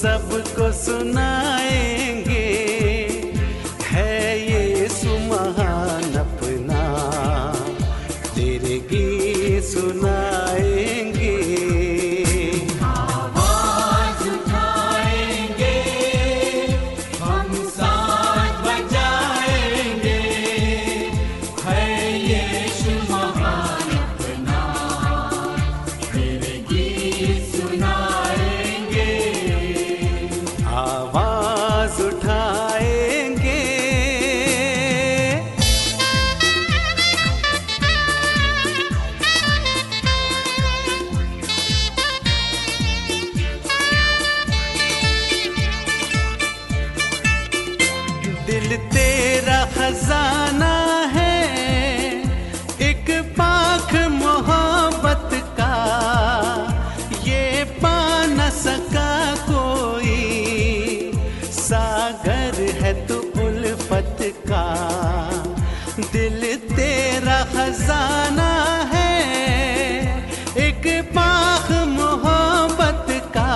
सबको सुनाएँगे। तेरा है एक पाख मोहब्बत का।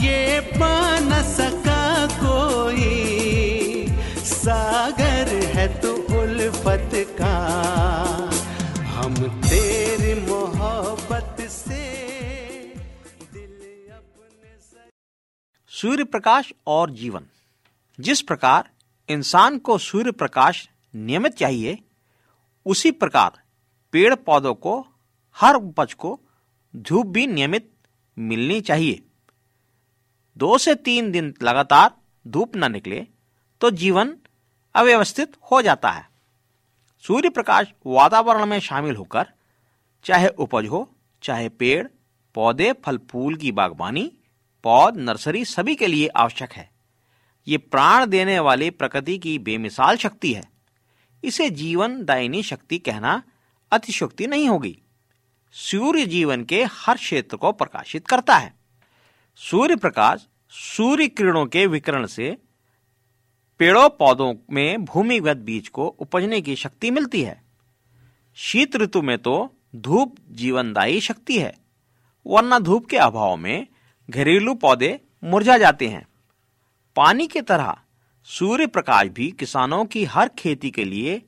ये पा न सका कोई सागर है तू उल्फत का। हम तेरी मोहब्बत से सूर्य प्रकाश और जीवन। जिस प्रकार इंसान को सूर्य प्रकाश नियमित चाहिए उसी प्रकार पेड़ पौधों को, हर उपज को धूप भी नियमित मिलनी चाहिए। दो से तीन दिन लगातार धूप न निकले तो जीवन अव्यवस्थित हो जाता है। सूर्य प्रकाश वातावरण में शामिल होकर, चाहे उपज हो, चाहे पेड़, पौधे, फल, फूल की बागवानी, पौध, नर्सरी सभी के लिए आवश्यक है। ये प्राण देने वाली प्रकृति की बेमिसाल शक्ति है। इसे जीवन दायिनी शक्ति कहना अतिशोक्ति नहीं होगी। सूर्य जीवन के हर क्षेत्र को प्रकाशित करता है। सूर्य प्रकाश सूर्य किरणों के विकिरण से पेड़ों पौधों में भूमिगत बीज को उपजने की शक्ति मिलती है। शीत ऋतु में तो धूप जीवनदायी शक्ति है, वरना धूप के अभाव में घरेलू पौधे मुरझा जाते हैं। पानी की तरह सूर्य प्रकाश भी किसानों की हर खेती के लिए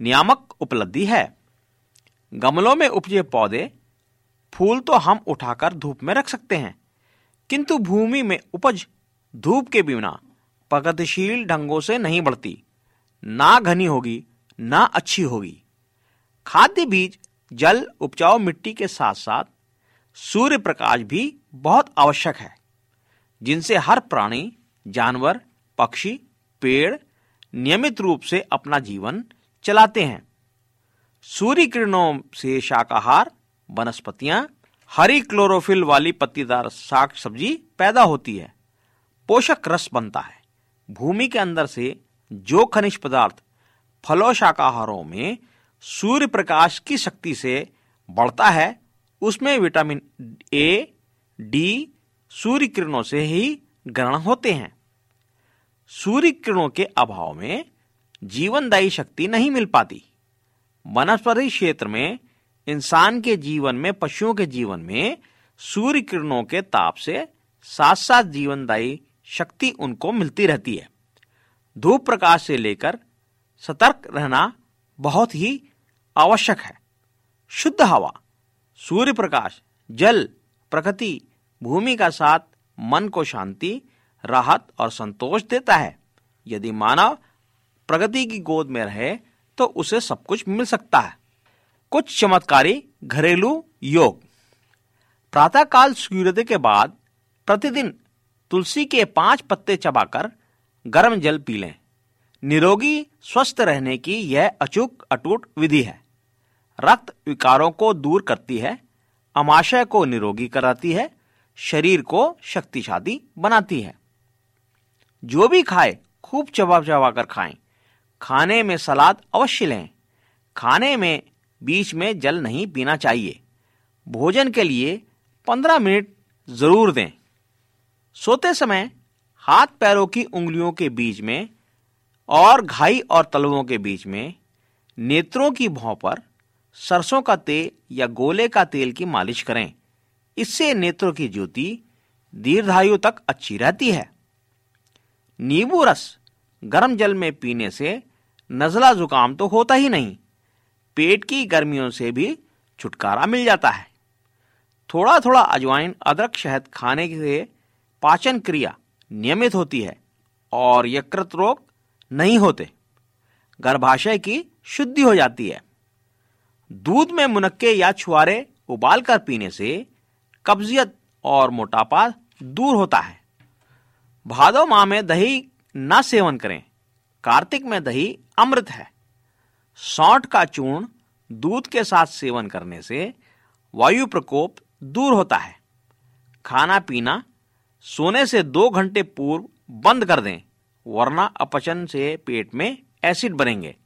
नियामक उपलब्धि है। गमलों में उपजे पौधे फूल तो हम उठाकर धूप में रख सकते हैं, किंतु भूमि में उपज धूप के बिना प्रगतिशील ढंगों से नहीं बढ़ती। ना घनी होगी, ना अच्छी होगी। खाद्य बीज, जल, उपजाऊ मिट्टी के साथ साथ सूर्य प्रकाश भी बहुत आवश्यक है, जिनसे हर प्राणी, जानवर, पक्षी पेड़ नियमित रूप से अपना जीवन चलाते हैं। सूर्य किरणों से शाकाहार, वनस्पतियाँ, हरी क्लोरोफिल वाली पत्तीदार साग सब्ज़ी पैदा होती है। पोषक रस बनता है। भूमि के अंदर से जो खनिज पदार्थ फलों शाकाहारों में सूर्य प्रकाश की शक्ति से बढ़ता है, उसमें विटामिन ए, डी, सूर्य किरणों से ही ग्रहण होते हैं। सूर्य किरणों के अभाव में जीवनदायी शक्ति नहीं मिल पाती। वनस्पति क्षेत्र में, इंसान के जीवन में, पशुओं के जीवन में सूर्य किरणों के ताप से साथ साथ जीवनदायी शक्ति उनको मिलती रहती है। धूप प्रकाश से लेकर सतर्क रहना बहुत ही आवश्यक है। शुद्ध हवा, सूर्य प्रकाश, जल, प्रकृति, भूमि का साथ, मन को शांति राहत और संतोष देता है। यदि मानव प्रगति की गोद में रहे तो उसे सब कुछ मिल सकता है। कुछ चमत्कारी घरेलू योग। प्रातःकाल सूर्योदय के बाद प्रतिदिन तुलसी के पाँच पत्ते चबाकर गर्म जल पी लें। निरोगी, स्वस्थ रहने की यह अचूक अटूट विधि है। रक्त विकारों को दूर करती है, अमाशय को निरोगी कराती है, शरीर को शक्तिशाली बनाती है। जो भी खाए, खूब चबा चबा कर खाएँ। खाने में सलाद अवश्य लें। खाने में बीच में जल नहीं पीना चाहिए। भोजन के लिए पंद्रह मिनट ज़रूर दें। सोते समय हाथ पैरों की उंगलियों के बीच में और घाई और तलवों के बीच में नेत्रों की भौं पर सरसों का तेल या गोले का तेल की मालिश करें। इससे नेत्रों की ज्योति दीर्घायु तक अच्छी रहती है। नींबू रस गर्म जल में पीने से नजला जुकाम तो होता ही नहीं। पेट की गर्मियों से भी छुटकारा मिल जाता है। थोड़ा थोड़ा अजवाइन, अदरक, शहद खाने से पाचन क्रिया नियमित होती है और यकृत रोग नहीं होते। गर्भाशय की शुद्धि हो जाती है। दूध में मुनक्के या छुआरे उबाल कर पीने से कब्जियत और मोटापा दूर होता है। भादो माह में दही न सेवन करें। कार्तिक में दही अमृत है। सौंठ का चूर्ण दूध के साथ सेवन करने से वायु प्रकोप दूर होता है। खाना पीना सोने से दो घंटे पूर्व बंद कर दें, वरना अपचन से पेट में एसिड बनेंगे।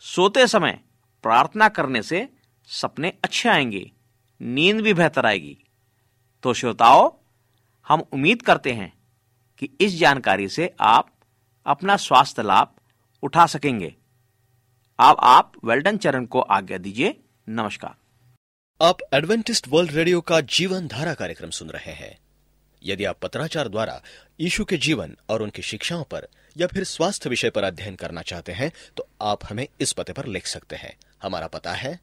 सोते समय प्रार्थना करने से सपने अच्छे आएँगे, नींद भी बेहतर आएगी। तो श्रोताओं, हम उम्मीद करते हैं कि इस जानकारी से आप अपना स्वास्थ्य लाभ उठा सकेंगे। अब आप वेल्डन चरण को आज्ञा दीजिए। नमस्कार। आप एडवेंटिस्ट वर्ल्ड रेडियो का जीवन धारा कार्यक्रम सुन रहे हैं। यदि आप पत्राचार द्वारा यीशु के जीवन और उनकी शिक्षाओं पर या फिर स्वास्थ्य विषय पर अध्ययन करना चाहते हैं तो आप हमें इस पते पर लिख सकते हैं। हमारा पता है।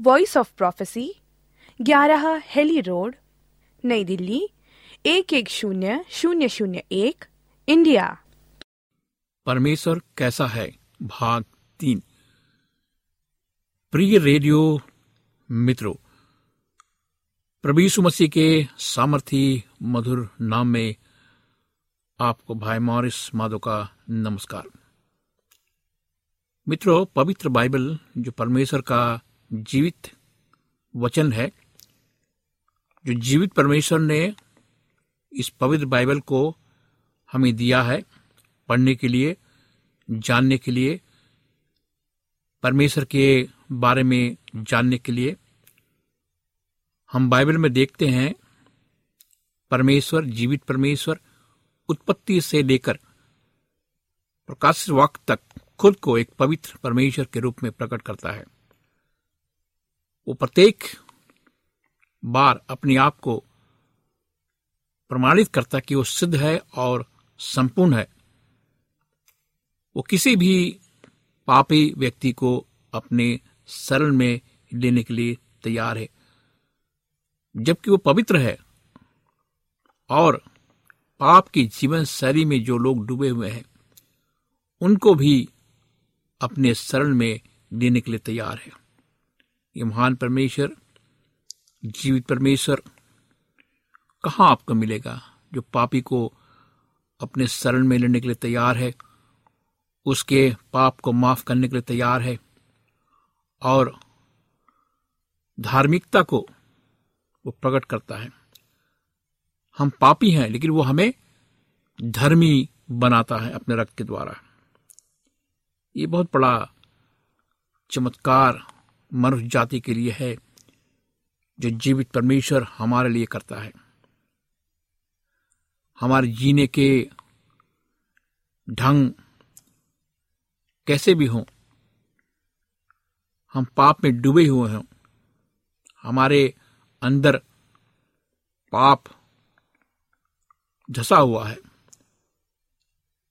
वॉइस ऑफ़ प्रोफेसी ग्यारह हेली रोड नई दिल्ली एक एक शून्य शून्य शून्य एक, इंडिया। परमेश्वर कैसा है? भाग तीन। प्रिय रेडियो मित्रों, प्रभु मसीह के सामर्थी मधुर नाम में आपको भाई मॉरिस माधो का नमस्कार। मित्रों, पवित्र बाइबल जो परमेश्वर का जीवित वचन है, जो जीवित परमेश्वर ने इस पवित्र बाइबल को हमें दिया है पढ़ने के लिए, जानने के लिए, परमेश्वर के बारे में जानने के लिए। हम बाइबल में देखते हैं, परमेश्वर, जीवित परमेश्वर, उत्पत्ति से लेकर प्रकाशित वाक तक खुद को एक पवित्र परमेश्वर के रूप में प्रकट करता है। वो प्रत्येक बार अपने आप को प्रमाणित करता कि वो सिद्ध है और संपूर्ण है। वो किसी भी पापी व्यक्ति को अपने शरण में लेने के लिए तैयार है। जबकि वो पवित्र है और पाप की जीवन शैली में जो लोग डूबे हुए हैं, उनको भी अपने शरण में लेने के लिए तैयार है। ये महान परमेश्वर, जीवित परमेश्वर कहाँ आपको मिलेगा? जो पापी को अपने शरण में लेने के लिए तैयार है, उसके पाप को माफ़ करने के लिए तैयार है, और धार्मिकता को वो प्रकट करता है। हम पापी हैं, लेकिन वो हमें धर्मी बनाता है अपने रक्त के द्वारा। ये बहुत बड़ा चमत्कार मनुष्य जाति के लिए है, जो जीवित परमेश्वर हमारे लिए करता है। हमारे जीने के ढंग कैसे भी हों, हम पाप में डूबे हुए हों, हमारे अंदर पाप झसा हुआ है,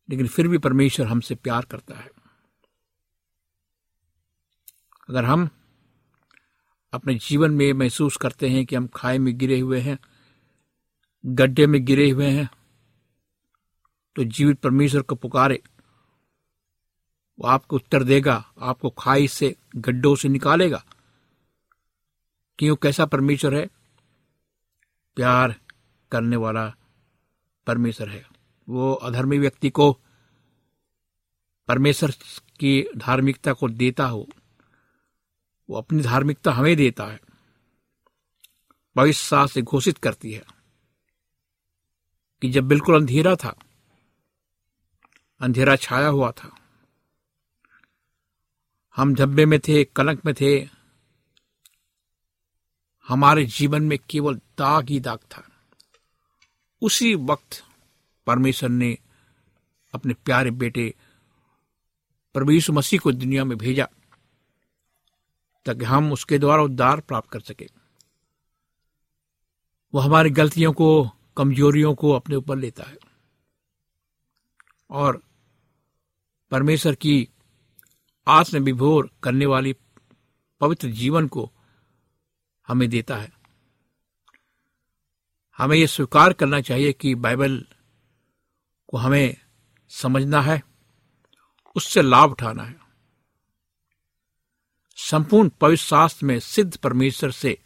लेकिन फिर भी परमेश्वर हमसे प्यार करता है। अगर हम अपने जीवन में महसूस करते हैं कि हम खाए में गिरे हुए हैं, गड्ढे में गिरे हुए हैं तो जीवित परमेश्वर को पुकारे। वो आपको उत्तर देगा, आपको खाई से, गड्ढों से निकालेगा। कि वो कैसा परमेश्वर है? प्यार करने वाला परमेश्वर है। वो अधर्मी व्यक्ति को परमेश्वर की धार्मिकता को देता हो। वो अपनी धार्मिकता हमें देता है। भविष्य से घोषित करती है कि जब बिल्कुल अंधेरा था अंधेरा छाया हुआ था। हम धब्बे में थे, कलंक में थे। हमारे जीवन में केवल दाग ही दाग था। उसी वक्त परमेश्वर ने अपने प्यारे बेटे प्रभु मसीह को दुनिया में भेजा, ताकि हम उसके द्वारा उद्धार प्राप्त कर सके। वो हमारी गलतियों को, कमजोरियों को अपने ऊपर लेता है। और परमेश्वर की आत्म विभोर करने वाली पवित्र जीवन को हमें देता है। हमें यह स्वीकार करना चाहिए कि बाइबल को हमें समझना है, उससे लाभ उठाना है। संपूर्ण पवित्र शास्त्र में सिद्ध परमेश्वर से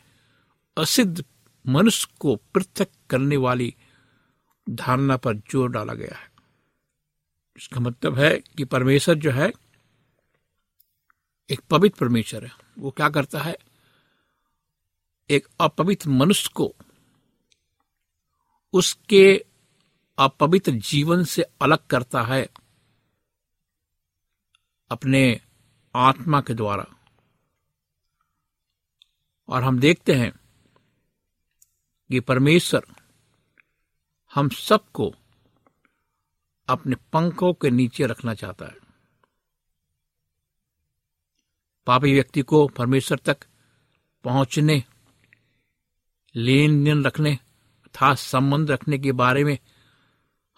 असिद्ध मनुष्य को पृथक करने वाली धारणा पर ज़ोर डाला गया है। इसका मतलब है कि परमेश्वर जो है, एक पवित्र परमेश्वर है। वो क्या करता है? एक अपवित्र मनुष्य को उसके अपवित्र जीवन से अलग करता है अपने आत्मा के द्वारा। और हम देखते हैं कि परमेश्वर हम सबको अपने पंखों के नीचे रखना चाहता है। पापी व्यक्ति को परमेश्वर तक पहुँचने लेन देन रखने तथा संबंध रखने के बारे में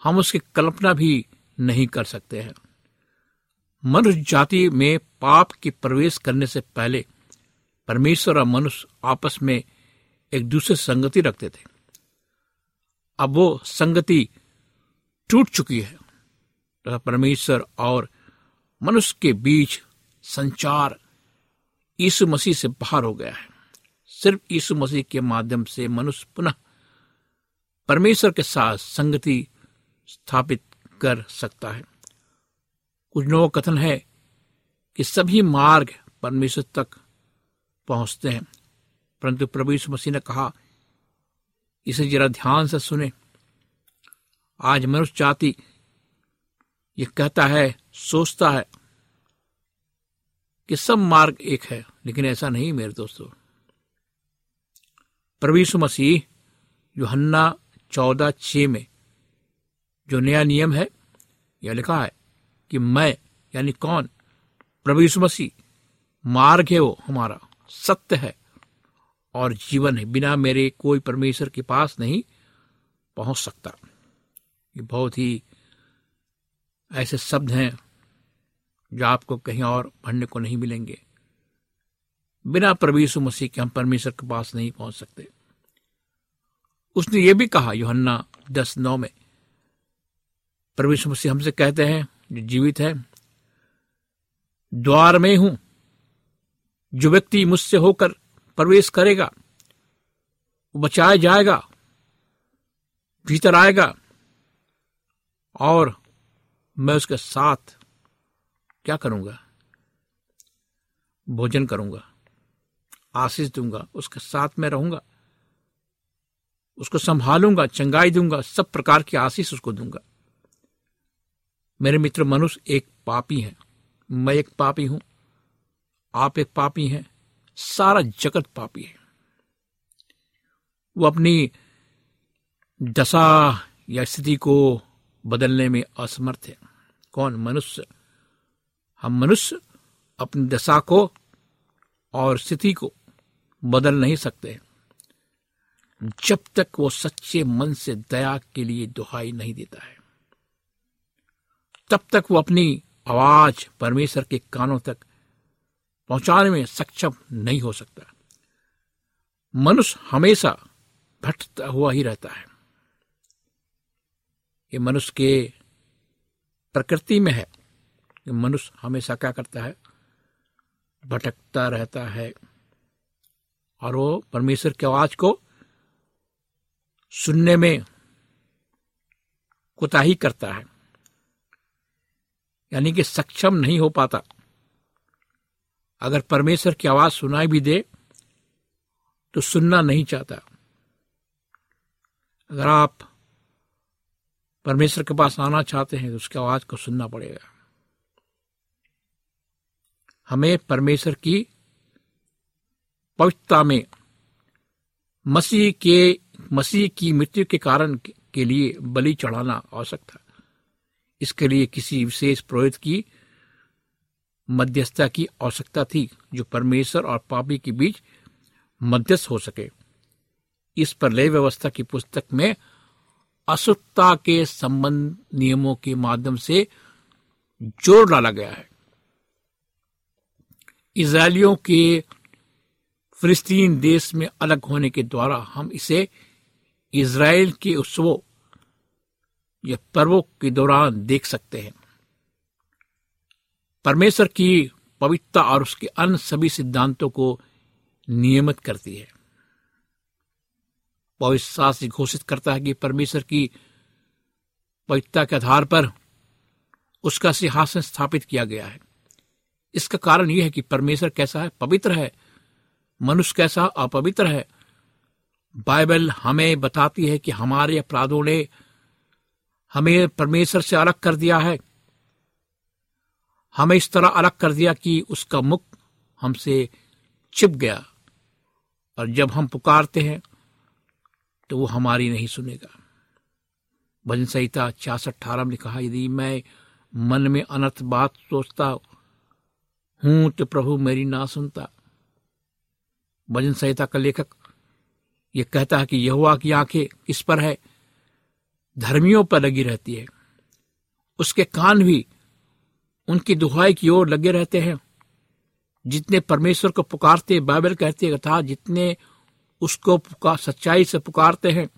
हम उसकी कल्पना भी नहीं कर सकते हैं। मनुष्य जाति में पाप के प्रवेश करने से पहले परमेश्वर और मनुष्य आपस में एक दूसरे संगति रखते थे। अब वो संगति टूट चुकी है। परमेश्वर और मनुष्य के बीच संचार यीशु मसीह से बाहर हो गया है। सिर्फ़ यीशु मसीह के माध्यम से मनुष्य पुनः परमेश्वर के साथ संगति स्थापित कर सकता है। कुछ लोगों कथन है कि सभी मार्ग परमेश्वर तक पहुँचते हैं। परंतु प्रभु यीशु मसीह ने कहा, इसे जरा ध्यान से सुने। आज मनुष्य जाति ये कहता है, सोचता है कि सब मार्ग एक है, लेकिन ऐसा नहीं मेरे दोस्तों। प्रवीषु मसीह, योहन्ना चौदह छ में जो नया नियम है, यह लिखा है कि मैं, यानी कौन? यीशु मसीह, मार्ग है वो हमारा, सत्य है और जीवन है। बिना मेरे कोई परमेश्वर के पास नहीं पहुँच सकता। ये बहुत ही ऐसे शब्द हैं जो आपको कहीं और पढ़ने को नहीं मिलेंगे। बिना यीशु मसीह के हम परमेश्वर के पास नहीं पहुँच सकते। उसने ये भी कहा, योहन्ना दस नौ में यीशु मसीह हमसे कहते हैं, जो जीवित है, द्वार में हूँ, जो व्यक्ति मुझसे होकर प्रवेश करेगा, वो बचाया जाएगा, भीतर आएगा और मैं उसके साथ क्या करूँगा? भोजन करूँगा। आशीष दूँगा, उसके साथ में रहूँगा। उसको संभालूँगा, चंगाई दूँगा, सब प्रकार की आशीष उसको दूँगा। मेरे मित्र मनुष्य एक पापी है। मैं एक पापी हूँ। आप एक पापी हैं। सारा जगत पापी है। वो अपनी दशा या स्थिति को बदलने में असमर्थ है। कौन? मनुष्य। हम मनुष्य अपनी दशा को और स्थिति को बदल नहीं सकते जब तक वो सच्चे मन से दया के लिए दुहाई नहीं देता है, तब तक वो अपनी आवाज़ परमेश्वर के कानों तक पहुँचाने में सक्षम नहीं हो सकता। मनुष्य हमेशा भटकता हुआ ही रहता है। ये मनुष्य के प्रकृति में है। मनुष्य हमेशा क्या करता है? भटकता रहता है। और वो परमेश्वर की आवाज़ को सुनने में कोताही करता है। यानी कि सक्षम नहीं हो पाता। अगर परमेश्वर की आवाज़ सुनाई भी दे तो सुनना नहीं चाहता। अगर आप परमेश्वर के पास आना चाहते हैं तो उसकी आवाज़ को सुनना पड़ेगा। हमें परमेश्वर की पवित्रता में मसीह के, मसीह की मृत्यु के कारण के लिए बलि चढ़ाना आवश्यक था। इसके लिए किसी विशेष पुरोहित की मध्यस्थता की आवश्यकता थी जो परमेश्वर और पापी के बीच मध्यस्थ हो सके। इस पर लय व्यवस्था की पुस्तक में अशुद्धता के संबंध नियमों के माध्यम से ज़ोर डाला गया है। इसराइलियों के फिलिस्तीन देश में अलग होने के द्वारा हम इसे इसराइल के उत्सवों या पर्वों के दौरान देख सकते हैं। परमेश्वर की पवित्रता और उसके अन्य सभी सिद्धांतों को नियमित करती है। शास्त्र घोषित करता है कि परमेश्वर की पवित्रता के आधार पर उसका सिंहासन स्थापित किया गया है। इसका कारण यह है कि परमेश्वर कैसा है? पवित्र है। मनुष्य कैसा? अपवित्र है। बाइबल हमें बताती है कि हमारे अपराधों ने हमें परमेश्वर से अलग कर दिया है। हमें इस तरह अलग कर दिया कि उसका मुख हमसे छिप गया। और जब हम पुकारते हैं तो वो हमारी नहीं सुनेगा। भजन संहिता छियासठ अठारह में कहा यदि मैं मन में अनर्थ बात सोचता हूँ तो प्रभु मेरी ना सुनता। भजन संहिता का लेखक ये कहता है कि यहुआ की आँखें किस पर है? धर्मियों पर लगी रहती है। उसके कान भी उनकी दुहाई की ओर लगे रहते हैं। जितने परमेश्वर को पुकारते बाइबल कहते तथा जितने उसको पुकार, सच्चाई से पुकारते हैं,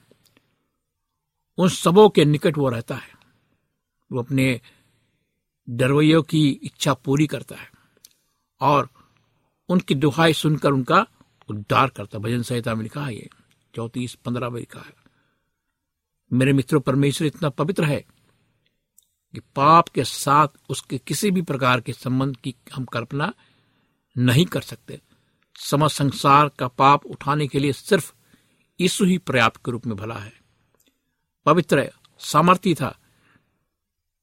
उन सबों के निकट वो रहता है। वो अपने डरवैयों की इच्छा पूरी करता है और उनकी दुहाई सुनकर उनका उद्धार करता भजन संहिता में लिखा है ये, चौतीस, पंद्रह में लिखा है, मेरे मित्रों, परमेश्वर इतना पवित्र है कि पाप के साथ उसके किसी भी प्रकार के संबंध की हम कल्पना नहीं कर सकते। समझ संसार का पाप उठाने के लिए सिर्फ़ यीशु ही पर्याप्त के रूप में भला है। पवित्र सामर्थ्य था।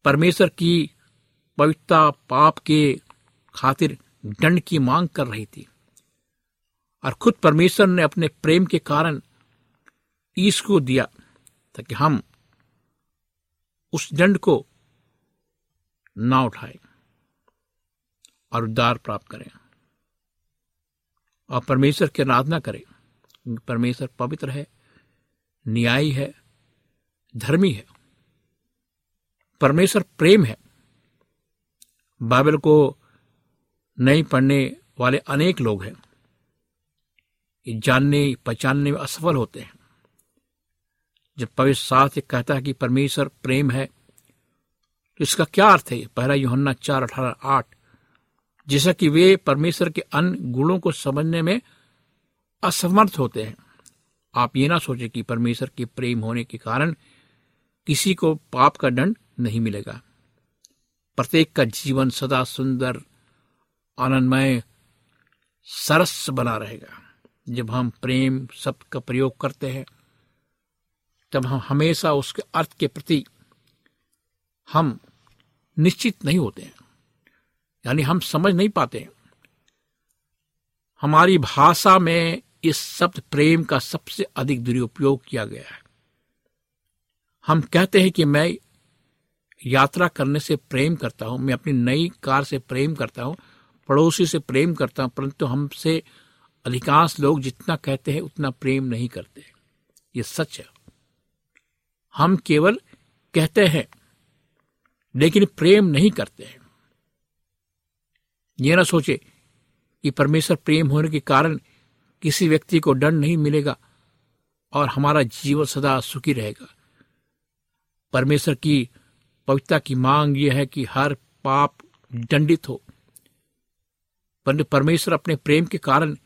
परमेश्वर की पवित्रता पाप के खातिर दंड की मांग कर रही थी। और खुद परमेश्वर ने अपने प्रेम के कारण ईश को दिया, ताकि हम उस दंड को ना उठाए और उद्धार प्राप्त करें। और परमेश्वर की आराधना करें। परमेश्वर पवित्र है, न्यायी है, धर्मी है। परमेश्वर प्रेम है। बाइबल को नहीं पढ़ने वाले अनेक लोग हैं। ये जानने, पहचानने में असफल होते हैं। जब पवित्र शास्त्र कहता है कि परमेश्वर प्रेम है तो इसका क्या अर्थ है? पहला योहन्ना चार अठारह आठ जैसा कि वे परमेश्वर के अन्य गुणों को समझने में असमर्थ होते हैं। आप ये ना सोचे कि परमेश्वर के प्रेम होने के कारण किसी को पाप का दंड नहीं मिलेगा। प्रत्येक का जीवन सदा सुंदर, आनंदमय, सरस बना रहेगा। जब हम प्रेम शब्द का प्रयोग करते हैं, तब हम हमेशा उसके अर्थ के प्रति हम निश्चित नहीं होते हैं। यानी हम समझ नहीं पाते हमारी भाषा में इस शब्द प्रेम का सबसे अधिक दुरुपयोग किया गया है। हम कहते हैं कि मैं यात्रा करने से प्रेम करता हूँ, मैं अपनी नई कार से प्रेम करता हूँ, पड़ोसी से प्रेम करता हूँ, परंतु हमसे अधिकांश लोग जितना कहते हैं उतना प्रेम नहीं करते। ये सच है। हम केवल कहते हैं, लेकिन प्रेम नहीं करते हैं। ये ना सोचे कि परमेश्वर प्रेम होने के कारण किसी व्यक्ति को दंड नहीं मिलेगा और हमारा जीवन सदा सुखी रहेगा। परमेश्वर की पवित्रता की मांग यह है कि हर पाप दंडित हो। परंतु परमेश्वर अपने प्रेम के कारण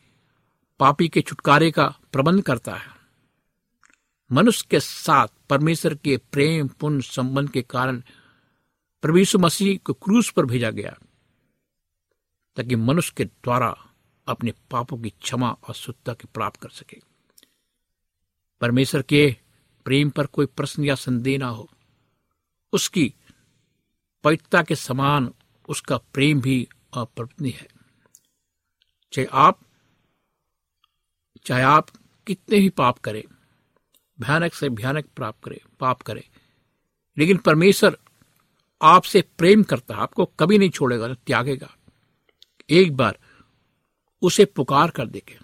पापी के छुटकारे का प्रबंध करता है। मनुष्य के साथ परमेश्वर के प्रेम पुण्य संबंध के कारण प्रभु मसीह को क्रूस पर भेजा गया। ताकि मनुष्य के द्वारा अपने पापों की क्षमा और शुद्धता की प्राप्त कर सके। परमेश्वर के प्रेम पर कोई प्रश्न या संदेह ना हो। उसकी पवित्रता के समान उसका प्रेम भी अप्रवनीय है। चाहे आप चाहे आप कितने ही पाप करें, भयानक से भयानक प्राप्त करे, पाप करे, लेकिन परमेश्वर आपसे प्रेम करता है, आपको कभी नहीं छोड़ेगा त्यागेगा। एक बार उसे पुकार कर देखे।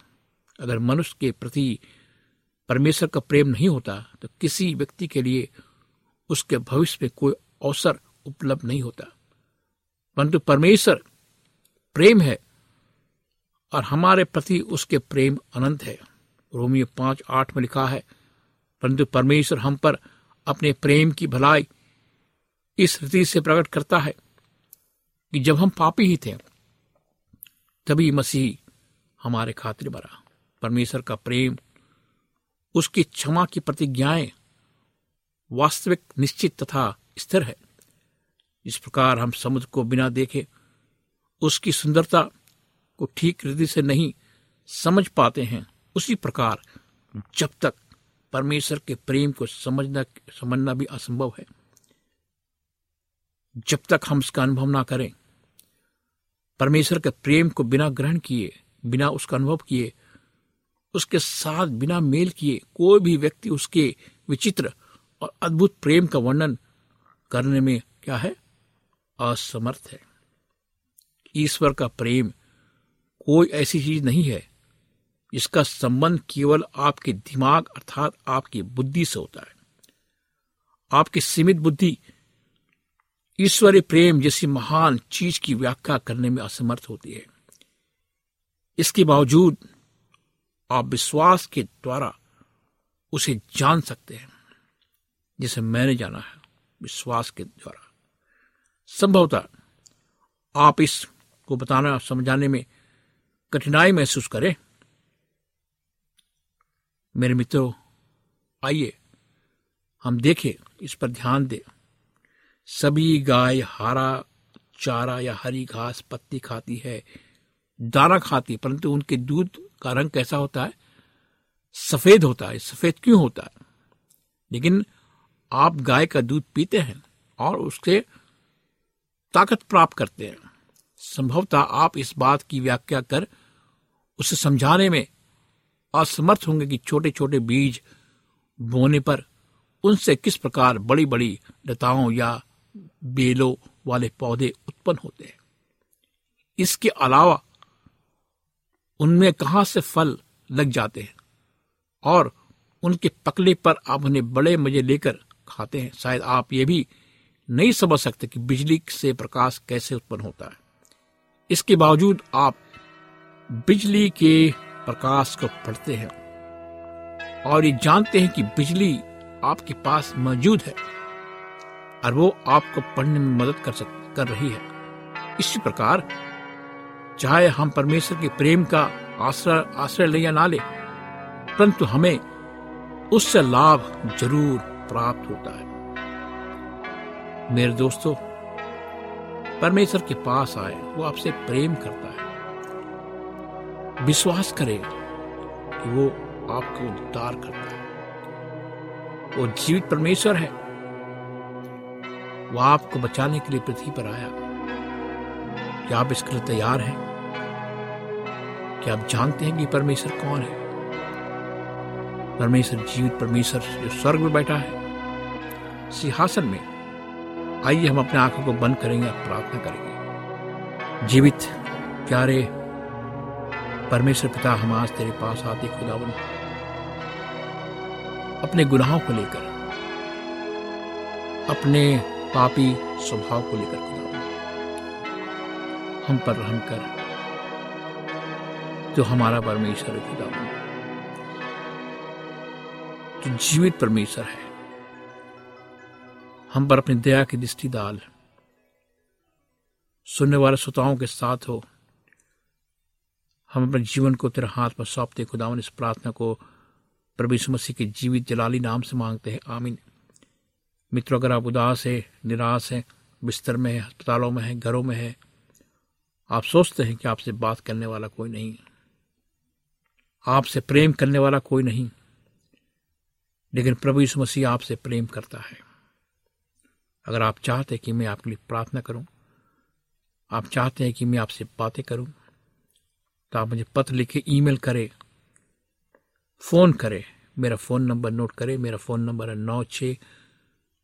अगर मनुष्य के प्रति परमेश्वर का प्रेम नहीं होता तो किसी व्यक्ति के लिए उसके भविष्य में कोई अवसर उपलब्ध नहीं होता। परंतु परमेश्वर प्रेम है और हमारे प्रति उसके प्रेम अनंत है। रोमियो पाँच, आठ में लिखा है, परंतु परमेश्वर हम पर अपने प्रेम की भलाई इस रीति से प्रकट करता है कि जब हम पापी ही थे तभी मसीह हमारे खातिर बरा। परमेश्वर का प्रेम, उसकी क्षमा की प्रतिज्ञाएँ वास्तविक, निश्चित तथा स्थिर है। इस प्रकार हम समुद्र को बिना देखे, उसकी सुंदरता को ठीक रीति से नहीं समझ पाते हैं। उसी प्रकार जब तक परमेश्वर के प्रेम को समझना समझना भी असंभव है। जब तक हम उसका अनुभव ना करें परमेश्वर के प्रेम को बिना ग्रहण किए, बिना उसका अनुभव किए, उसके साथ बिना मेल किए, कोई भी व्यक्ति उसके विचित्र और अद्भुत प्रेम का वर्णन करने में क्या है? असमर्थ है। ईश्वर का प्रेम कोई ऐसी चीज़ नहीं है इसका संबंध केवल आपके दिमाग अर्थात आपकी बुद्धि से होता है। आपकी सीमित बुद्धि ईश्वरीय प्रेम जैसी महान चीज़ की व्याख्या करने में असमर्थ होती है। इसके बावजूद आप विश्वास के द्वारा उसे जान सकते हैं, जिसे मैंने जाना है, विश्वास के द्वारा। संभवतः आप इसको बताना, समझाने में कठिनाई महसूस करें। मेरे मित्रों, आइए, हम देखें, इस पर ध्यान दें। सभी गाय हरा, चारा या हरी घास पत्ती खाती है, दाना खाती है, परंतु उनके दूध का रंग कैसा होता है? सफ़ेद होता है। सफ़ेद क्यों होता है? लेकिन आप गाय का दूध पीते हैं और उससे ताकत प्राप्त करते हैं। संभवतः आप इस बात की व्याख्या कर उसे समझाने में असमर्थ होंगे कि छोटे छोटे बीज बोने पर उनसे किस प्रकार बड़ी बड़ी लताओं या बेलों वाले पौधे उत्पन्न होते हैं। इसके अलावा उनमें कहाँ से फल लग जाते हैं और उनके पकले पर आप उन्हें बड़े मज़े लेकर खाते हैं। शायद आप ये भी नहीं समझ सकते कि बिजली से प्रकाश कैसे उत्पन्न होता है। इसके बावजूद आप बिजली के प्रकाश को पढ़ते हैं और ये जानते हैं कि बिजली आपके पास मौजूद है। और वो आपको पढ़ने में मदद कर सक, कर रही है। इसी प्रकार, चाहे हम परमेश्वर के प्रेम का आश्रय आश्रय ले या ना ले, परंतु हमें उससे लाभ ज़रूर प्राप्त होता है। मेरे दोस्तों, परमेश्वर के पास आए, वो आपसे प्रेम करता है। विश्वास करें कि वो आपको उद्धार करता है। वो जीवित परमेश्वर है। वो आपको बचाने के लिए पृथ्वी पर आया। क्या आप इसके लिए तैयार हैं? क्या आप जानते हैं कि परमेश्वर कौन है? परमेश्वर जीवित, परमेश्वर जो स्वर्ग में बैठा है। सिंहासन में आइए हम अपने आँखों को बंद करेंगे और प्रार्थना करेंगे। जीवित, प्यारे परमेश्वर पिता, हम आज तेरे पास आते खुदावन। अपने गुनाहों को लेकर, अपने पापी स्वभाव को लेकर हम पर रहम कर जो हमारा परमेश्वर है खुदावन जो जीवित परमेश्वर है, हम पर अपनी दया की दृष्टि डाल। सुनने वाले श्रोताओं के साथ हो। हम अपने जीवन को तेरे हाथ पर सौंपते खुदावन इस प्रार्थना को प्रभु मसीह के जीवित जलाली नाम से मांगते हैं। आमीन। मित्रों, अगर आप उदास है, निराश है, बिस्तर में है, अस्पतालों में है, घरों में है, आप सोचते हैं कि आपसे बात करने वाला कोई नहीं आपसे प्रेम करने वाला कोई नहीं। लेकिन प्रभु यीशु मसीह आपसे प्रेम करता है। अगर आप चाहते हैं कि मैं आपके लिए प्रार्थना करूँ, आप चाहते हैं कि मैं आपसे बातें करूँ तो आप मुझे पत्र लिखे ईमेल करें, फ़ोन करें, मेरा फ़ोन नंबर नोट करें, मेरा फ़ोन नंबर है नौ छ